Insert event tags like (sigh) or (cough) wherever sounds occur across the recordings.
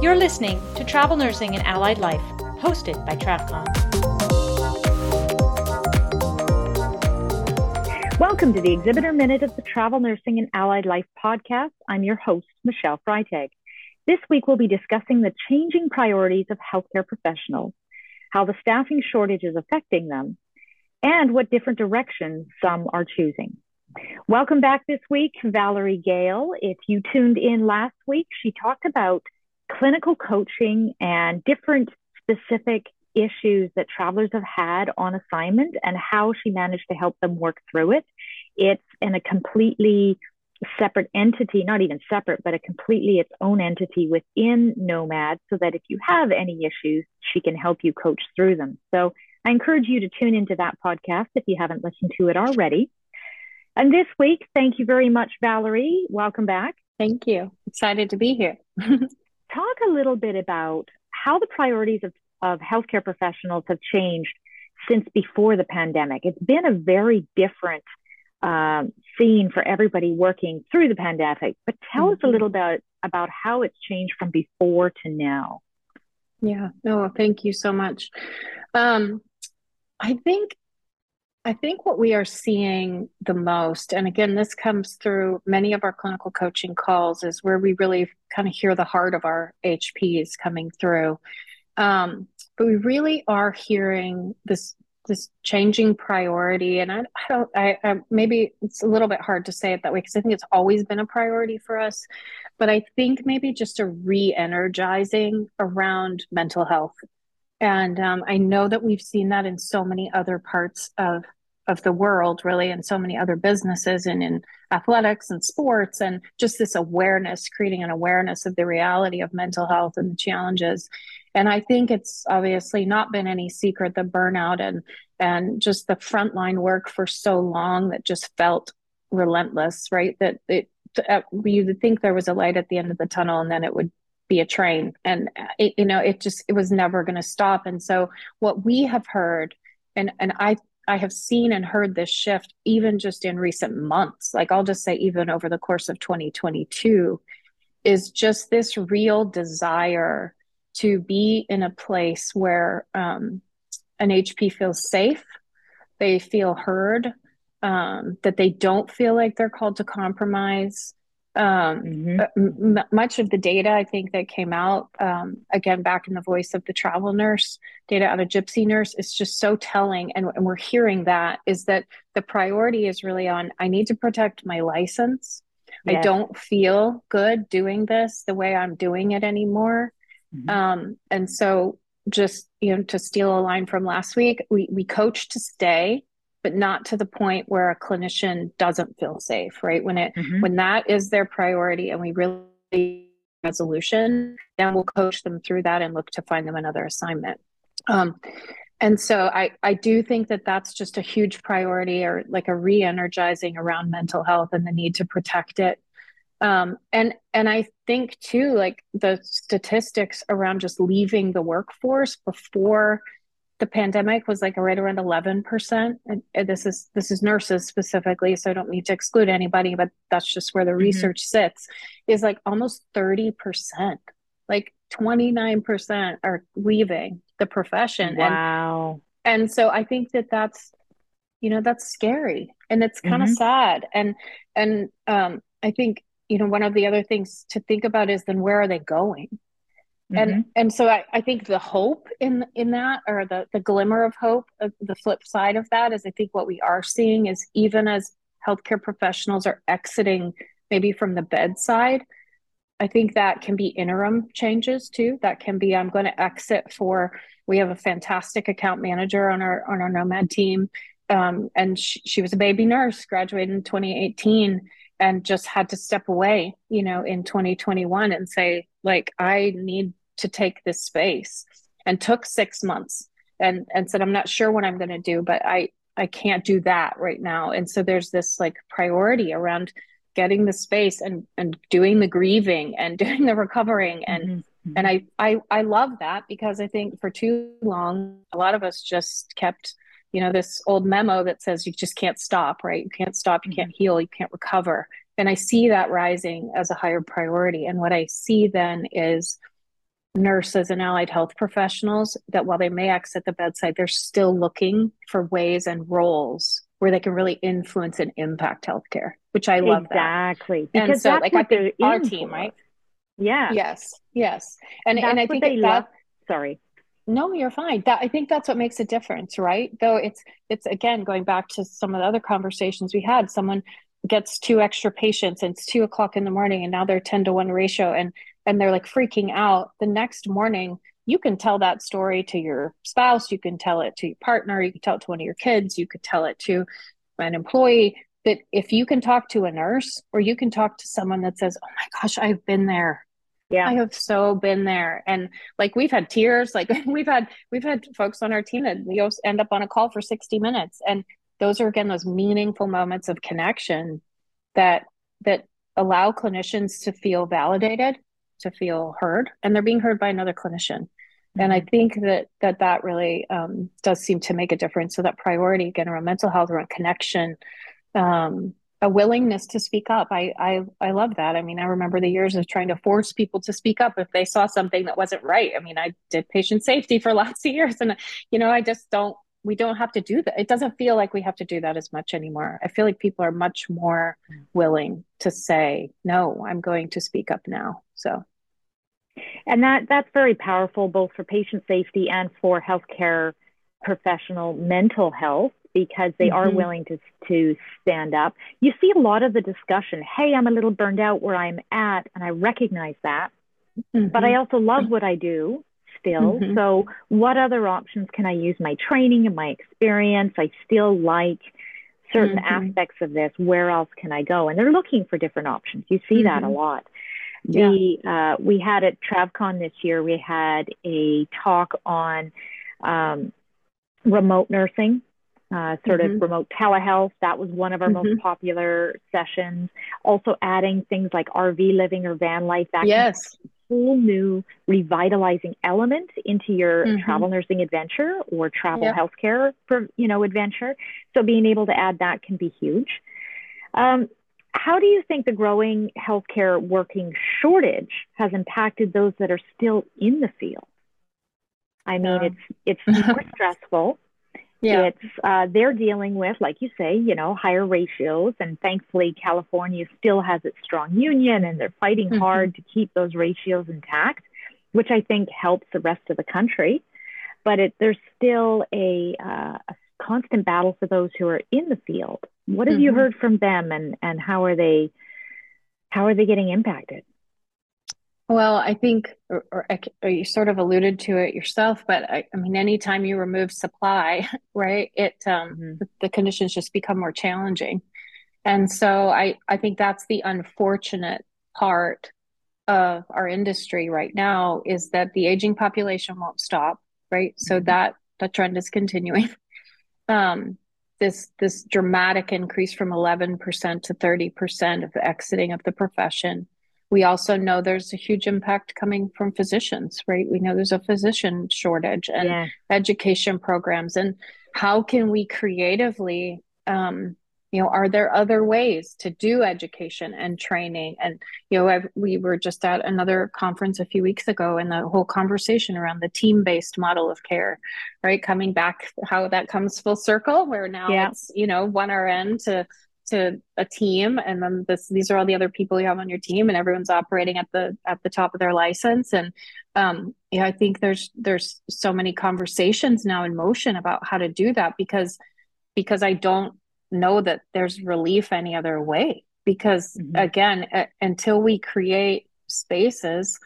You're listening to Travel Nursing and Allied Life, hosted by TravCon. Welcome to the Exhibitor Minute of the Travel Nursing and Allied Life podcast. I'm your host, Michelle Freitag. This week, we'll be discussing the changing priorities of healthcare professionals, how the staffing shortage is affecting them, and what different directions some are choosing. Welcome back this week, Valerie Gale. If you tuned in last week, she talked about clinical coaching and different specific issues that travelers have had on assignment and how she managed to help them work through it. It's in a completely separate entity, not even separate, but a completely its own entity within Nomad so that if you have any issues, she can help you coach through them. So I encourage you to tune into that podcast if you haven't listened to it already. And this week, thank you very much, Valerie. Welcome back. Thank you. Excited to be here. (laughs) talk a little bit about how the priorities of, of healthcare professionals have changed since before the pandemic. It's been a very different um, scene for everybody working through the pandemic, but tell mm-hmm. us a mm-hmm. little bit about how it's changed from before to now. Yeah, no, thank you so much. Um, I think I think what we are seeing the most, and again, this comes through many of our clinical coaching calls, is where we really kind of hear the heart of our HPs coming through. Um, but we really are hearing this this changing priority, and I, I don't. I, I maybe it's a little bit hard to say it that way because I think it's always been a priority for us, but I think maybe just a re-energizing around mental health and um, I know that we've seen that in so many other parts of of the world, really, and so many other businesses and in athletics and sports, and just this awareness, creating an awareness of the reality of mental health and the challenges. And I think it's obviously not been any secret the burnout and and just the frontline work for so long that just felt relentless, right? That it uh, you would think there was a light at the end of the tunnel, and then it would be a train. And it, you know it just it was never going to stop. And so what we have heard and and i i have seen and heard this shift even just in recent months like i'll just say even over the course of 2022 is just this real desire to be in a place where um, an hp feels safe they feel heard um, that they don't feel like they're called to compromise um, mm-hmm. m- much of the data I think that came out um, again back in the voice of the travel nurse data out of Gypsy Nurse is just so telling, and, and we're hearing that is that the priority is really on I need to protect my license. Yes. I don't feel good doing this the way I'm doing it anymore, mm-hmm. um, and so just you know to steal a line from last week, we we coach to stay but not to the point where a clinician doesn't feel safe right? When it mm-hmm. when that is their priority and we really resolution then we'll coach them through that and look to find them another assignment. Um, and so I, I do think that that's just a huge priority or like a re-energizing around mental health and the need to protect it. Um, and and i think too like the statistics around just leaving the workforce before the pandemic was like right around 11% and this is this is nurses specifically so i don't need to exclude anybody but that's just where the mm-hmm. research sits is like almost 30% like 29% are leaving the profession wow and, and so i think that that's you know that's scary and it's kind of mm-hmm. sad and and um i think you know one of the other things to think about is then where are they going mm-hmm. and so I, I think the hope in in that or the the glimmer of hope uh, the flip side of that is i think what we are seeing is even as healthcare professionals are exiting maybe from the bedside i think that can be interim changes too. That can be i'm going to exit for we have a fantastic account manager on our on our nomad team. Um, and she, she was a baby nurse graduated in 2018 and just had to step away you know in 2021 and say like i need to take this space and took six months and and said i'm not sure what i'm going to do but i i can't do that right now. And so there's this like priority around getting the space and and doing the grieving and (laughs) doing the recovering. And mm-hmm. and I, I i love that because i think for too long a lot of us just kept you know this old memo that says you just can't stop right you can't stop you can't mm-hmm. heal you can't recover and i see that rising as a higher priority and what i see then is nurses and allied health professionals that while they may exit the bedside, they're still looking for ways and roles where they can really influence and impact healthcare, which I love exactly. That. And so, like, I think our team, right? Yeah. Yes. Yes. And that's and I think they that, love. Sorry. No, you're fine. That I think that's what makes a difference, right? Though it's it's again going back to some of the other conversations we had. Someone gets two extra patients and it's two o'clock in the morning and now they're 10 to 1 ratio and and they're like freaking out the next morning you can tell that story to your spouse you can tell it to your partner you can tell it to one of your kids you could tell it to an employee that if you can talk to a nurse or you can talk to someone that says oh my gosh i've been there yeah i have so been there and like we've had tears like (laughs) we've had we've had folks on our team that we end up on a call for 60 minutes and those are again those meaningful moments of connection that that allow clinicians to feel validated to feel heard and they're being heard by another clinician mm-hmm. and i mm-hmm. think that that that really um, does seem to make a difference so that priority again around mental health around connection um, a willingness to speak up I, I i love that i mean i remember the years of trying to force people to speak up if they saw something that wasn't right i mean i did patient safety for (laughs) lots of years and you know i just don't we don't have to do that. It doesn't feel like we have to do that as much anymore. I feel like people are much more mm. willing to say, no, I'm going to speak up now. So and that that's very powerful both for patient safety and for healthcare professional mental health because they mm-hmm. are willing to to stand up. You see a lot of the discussion, hey, I'm a little burned out where I'm at and I recognize that. Mm-hmm. But I also love what I do still. Mm-hmm. So, what other options can I use? My training and my experience. I still like certain mm-hmm. aspects of this. Where else can I go? And they're looking for different options. You see that a mm-hmm. lot. The yeah. uh, we had at TravCon this year. We had a talk on um, remote nursing. Uh, sort mm-hmm. of remote telehealth. That was one of our mm-hmm. most popular sessions. Also adding things like RV living or van life. That yes whole new revitalizing element into your mm-hmm. travel nursing adventure or travel yep. healthcare for you know adventure so being able to add that can be huge um, how do you think the growing healthcare working shortage has impacted those that are still in the field i mean it's it's (laughs) more stressful yeah. It's uh, they're dealing with, like you say, you know, higher ratios, and thankfully California still has its strong union, and they're fighting mm-hmm. hard to keep those ratios intact, which I think helps the rest of the country. But it, there's still a, uh, a constant battle for those who are in the field. What have mm-hmm. you heard from them, and and how are they how are they getting impacted? Well, I think, or, or, or, you sort of alluded to it yourself, but I, I mean, anytime you remove supply, (laughs) right, it um, mm-hmm. the, the, conditions just become more challenging, and so I I think that's the unfortunate part of our industry right now is that the aging population won't stop, right? So mm-hmm. that that trend is continuing. (laughs) Um, this this dramatic increase from 11% to 30% of the exiting of the profession we also know there's a huge impact coming from physicians, right? We know there's a physician shortage and yeah. education programs. And how can we creatively, um, you know, are there other ways to do education and training? And, you know, I've, we were just at another conference a few weeks ago and the whole conversation around the team based model of care, right? Coming back, how that comes full circle, where now yeah. it's, you know, one RN to to a team and then this these are all the other people you have on your team and everyone's operating at the at the top of their license and um yeah i think there's there's so many conversations now in motion about how to do that because because i don't know that there's relief any other way because mm-hmm. again a, until we create spaces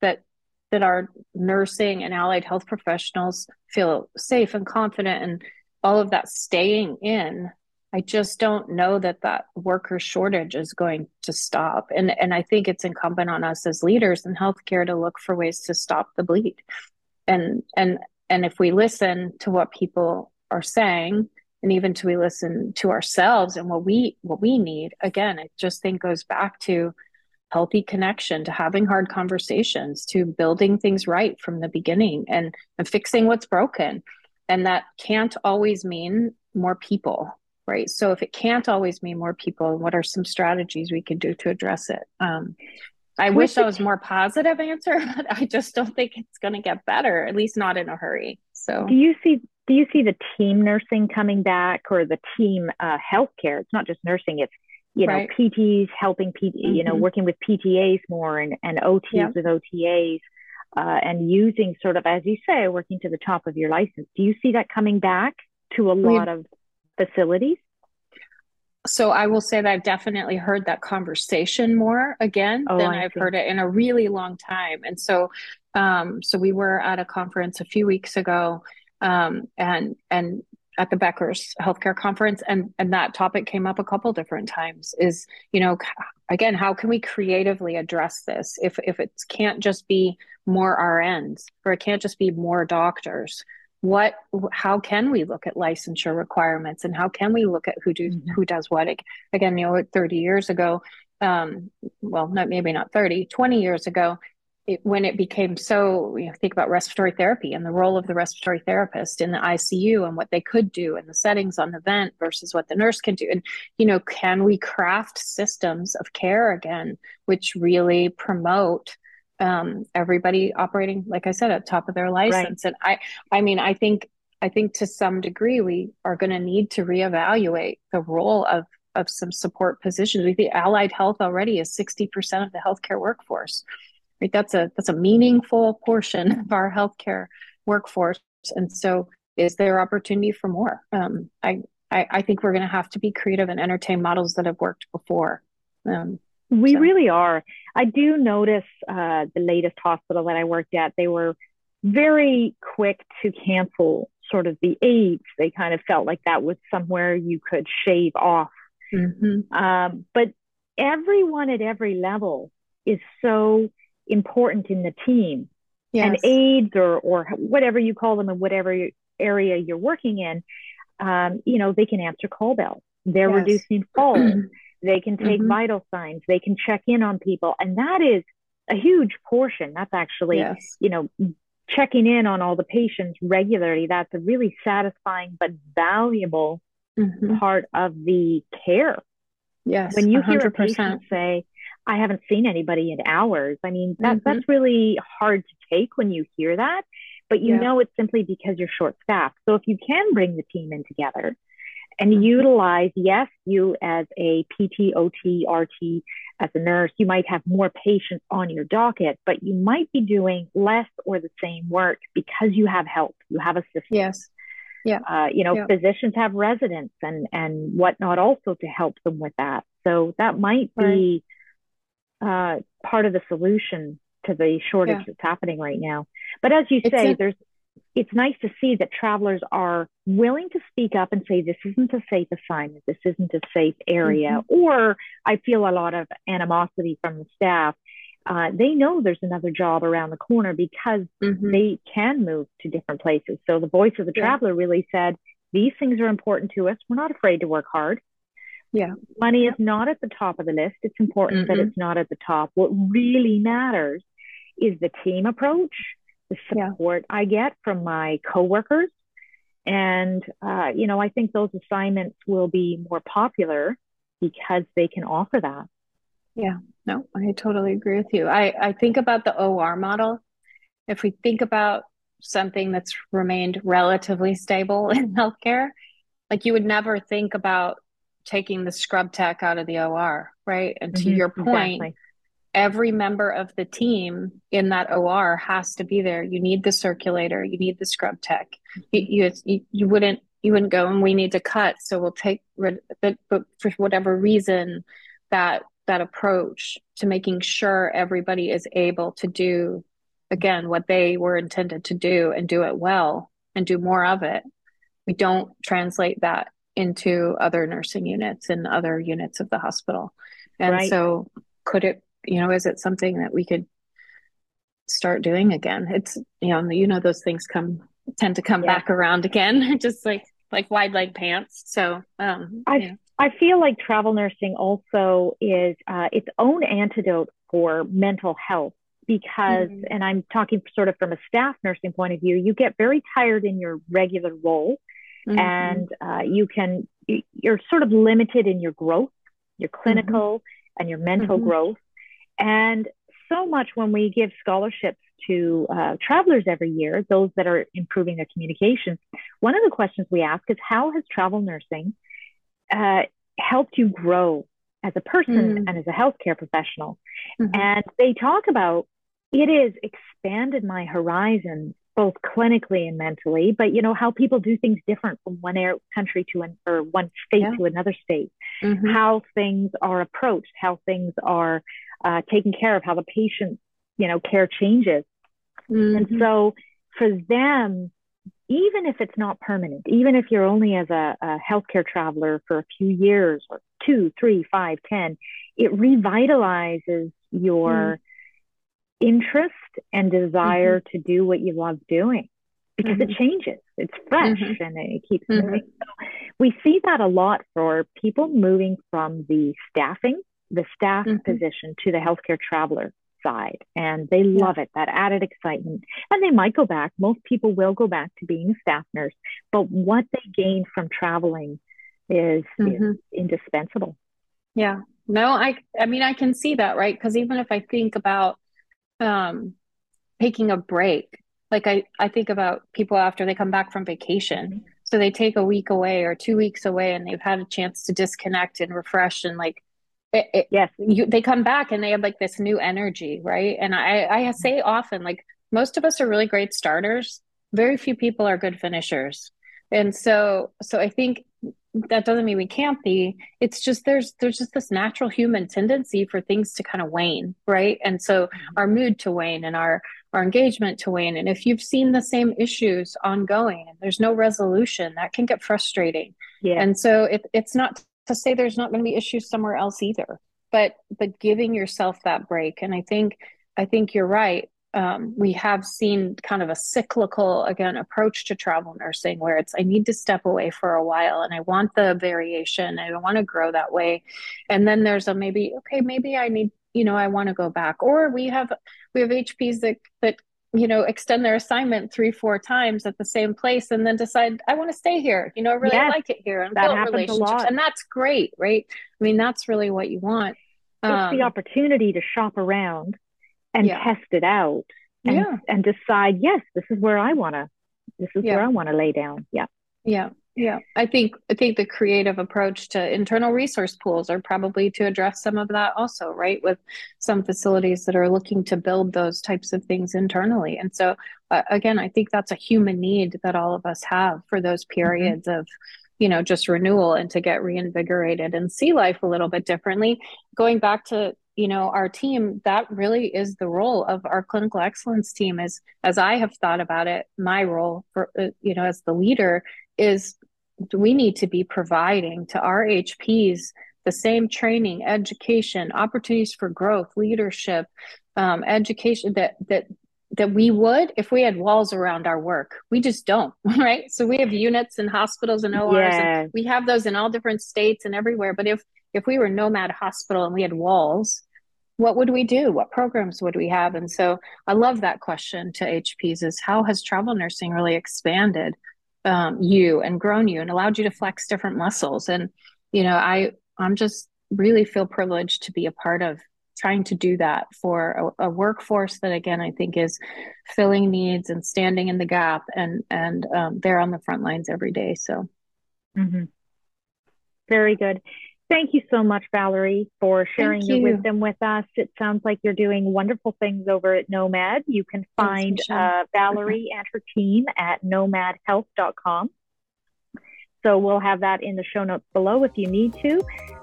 that that our nursing and allied health professionals feel safe and confident and all of that staying in I just don't know that that worker shortage is going to stop. And, and I think it's incumbent on us as leaders in healthcare to look for ways to stop the bleed. And, and, and if we listen to what people are saying, and even to we listen to ourselves and what we what we need again it just think goes back to healthy connection to having hard conversations to building things right from the beginning and, and fixing what's broken and that can't always mean more people right? So if it can't always mean more people, what are some strategies we can do to address it? Um, I wish that was more positive answer, (laughs) but I just don't think it's going to get better, at least not in a hurry. So, do you see do you see the team nursing coming back or the team uh, healthcare? It's not just nursing; it's you know right. PTs helping PT, mm-hmm. you know, mm-hmm. working with PTAs more and and OTs yeah. with OTAs. Uh, and using sort of, as you say, working to the top of your license. Do you see that coming back to a lot of facilities? so I will say that I've definitely heard that conversation more again oh, than I have heard it in a really long time. And so, um, so we were at a conference a few weeks ago, um, and and at the Becker's healthcare conference, and and that topic came up a couple different times. Is you know, again, how can we creatively address this? If if it can't just be more RNs, or it can't just be more doctors, what how can we look at licensure requirements and how can we look at who do mm-hmm. who does what again you know 30 years ago um, well not maybe not 30 20 years ago it, when it became so you know think about respiratory therapy and the role of the respiratory therapist in the ICU and what they could do and the settings on the vent versus what the nurse can do and you know can we craft systems of care again which really promote um, everybody operating, like I said, at top of their license. Right. And I, I mean, I think, I think to some degree we are going to need to reevaluate the role of of some support positions. We think allied health already is sixty percent of the healthcare workforce. Right, that's a that's a meaningful portion of our healthcare workforce. And so, is there opportunity for more? Um, I, I I think we're going to have to be creative and entertain models that have worked before. Um, we so. really are. I do notice uh, the latest hospital that I worked at, they were very quick to cancel sort of the aids. They kind of felt like that was somewhere you could shave off. Mm-hmm. Um, but everyone at every level is so important in the team. Yes. And aids or, or whatever you call them in whatever area you're working in, um, you know, they can answer call bells. They're yes. reducing falls. (clears throat) They can take mm-hmm. vital signs. They can check in on people. And that is a huge portion. That's actually, yes. you know, checking in on all the patients regularly. That's a really satisfying but valuable mm-hmm. part of the care. Yes. When you 100%. hear a patient say, I haven't seen anybody in hours. I mean, that, mm-hmm. that's really hard to take when you hear that, but you yeah. know it's simply because you're short staffed. So if you can bring the team in together and utilize, yes, you as a PT, OT, RT, as a nurse, you might have more patients on your docket, but you might be doing less or the same work because you have help, you have assistance. Yes. Yeah. Uh, you know, yeah. physicians have residents and and whatnot also to help them with that. So that might be right. uh, part of the solution to the shortage yeah. that's happening right now. But as you say, a- there's it's nice to see that travelers are willing to speak up and say, this isn't a safe assignment, this isn't a safe area. Mm-hmm. Or I feel a lot of animosity from the staff. Uh, they know there's another job around the corner because mm-hmm. they can move to different places. So the voice of the yeah. traveler really said, these things are important to us. We're not afraid to work hard. Yeah. Money yeah. is not at the top of the list. It's important mm-hmm. that it's not at the top. What really matters is the team approach the support yeah. I get from my coworkers. And, uh, you know, I think those assignments will be more popular because they can offer that. Yeah, no, I totally agree with you. I, I think about the OR model. If we think about something that's remained relatively stable (laughs) in healthcare, like you would never think about taking the scrub tech out of the OR, right? And to mm-hmm, your point, exactly every member of the team in that OR has to be there. You need the circulator, you need the scrub tech. You you, you wouldn't you wouldn't go and we need to cut, so we'll take but but for whatever reason that that approach to making sure everybody is able to do again what they were intended to do and do it well and do more of it. We don't translate that into other nursing units and other units of the hospital. And right. so could it you know is it something that we could start doing again it's you know you know those things come tend to come yeah. back around again (laughs) just like like wide leg pants so um i yeah. i feel like travel nursing also is uh, its own antidote for mental health because mm-hmm. and i'm talking sort of from a staff nursing point of view you get very tired in your regular role mm-hmm. and uh, you can you're sort of limited in your growth your clinical mm-hmm. and your mental mm-hmm. growth and so much when we give scholarships to uh, travelers every year, those that are improving their communications. One of the questions we ask is how has travel nursing uh, helped you grow as a person mm. and as a healthcare professional? Mm-hmm. And they talk about it has expanded my horizons both clinically and mentally, but you know how people do things different from one air, country to an or one state yeah. to another state, mm-hmm. how things are approached, how things are uh, taken care of, how the patient you know care changes, mm-hmm. and so for them, even if it's not permanent, even if you're only as a, a healthcare traveler for a few years or two, three, five, ten, it revitalizes your mm interest and desire mm-hmm. to do what you love doing because mm-hmm. it changes. It's fresh mm-hmm. and it keeps mm-hmm. moving. So we see that a lot for people moving from the staffing, the staff mm-hmm. position to the healthcare traveler side. And they yeah. love it, that added excitement. And they might go back. Most people will go back to being a staff nurse, but what they gain from traveling is, is mm-hmm. indispensable. Yeah. No, I I mean I can see that, right? Because even if I think about um, taking a break. Like I, I think about people after they come back from vacation. So they take a week away or two weeks away and they've had a chance to disconnect and refresh and like it, it, yes, you, they come back and they have like this new energy, right? And I, I say often, like most of us are really great starters. Very few people are good finishers, and so, so I think that doesn't mean we can't be. It's just there's there's just this natural human tendency for things to kind of wane right? And so mm-hmm. our mood to wane and our our engagement to wane. And if you've seen the same issues ongoing and there's no resolution that can get frustrating. Yeah. And so it, it's not to say there's not going to be issues somewhere else either. But but giving yourself that break and i think i think you're right. Um, we have seen kind of a cyclical again approach to travel nursing where it's i need to step away for a while and i want the variation i want to grow that way. And then there's a maybe okay maybe i need you know i want to go back. Or we have we have hps that that you know extend their assignment three four times at the same place and then decide i want to stay here you know i really yes, like it here and that build relationships and that's great right i mean that's really what you want it's um, the opportunity to shop around and yeah. test it out and, yeah. and decide, yes, this is where I want to, this is yeah. where I want to lay down. Yeah. Yeah. Yeah. I think, I think the creative approach to internal resource pools are probably to address some of that also, right? With some facilities that are looking to build those types of things internally. And so, uh, again, I think that's a human need that all of us have for those mm-hmm. periods mm-hmm. of, you know just renewal and to get reinvigorated and see life a little bit differently going back to you know our team that really is the role of our clinical excellence team as as i have thought about it my role for uh, you know as the leader is we need to be providing to our hps the same training education opportunities for growth leadership um, education that that that we would if we had walls around our work. We just don't, (laughs) right? So we have units and hospitals and ORs, yeah. and we have those in all different states and everywhere. But if if we were nomad hospital and we had walls, what would we do? What programs would we have? And so I love that question to HPs is how has travel nursing really expanded um, you and grown you and allowed you to flex different muscles? And, you know, I, I'm just really feel privileged to be a part of trying to do that for a, a workforce that again, I think is filling needs and standing in the gap and, and um, they're on the front lines every day. So. Mm-hmm. Very good. Thank you so much, Valerie, for sharing you. your wisdom with us. It sounds like you're doing wonderful things over at Nomad. You can find uh, (laughs) Valerie and her team at nomadhealth.com. So we'll have that in the show notes below if you need to.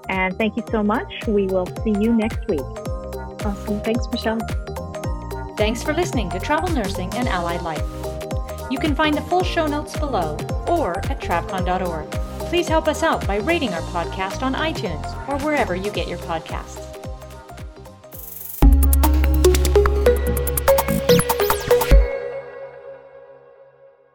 And thank you so much. We will see you next week. Awesome. Thanks, Michelle. Thanks for listening to Travel Nursing and Allied Life. You can find the full show notes below or at travcon.org. Please help us out by rating our podcast on iTunes or wherever you get your podcasts.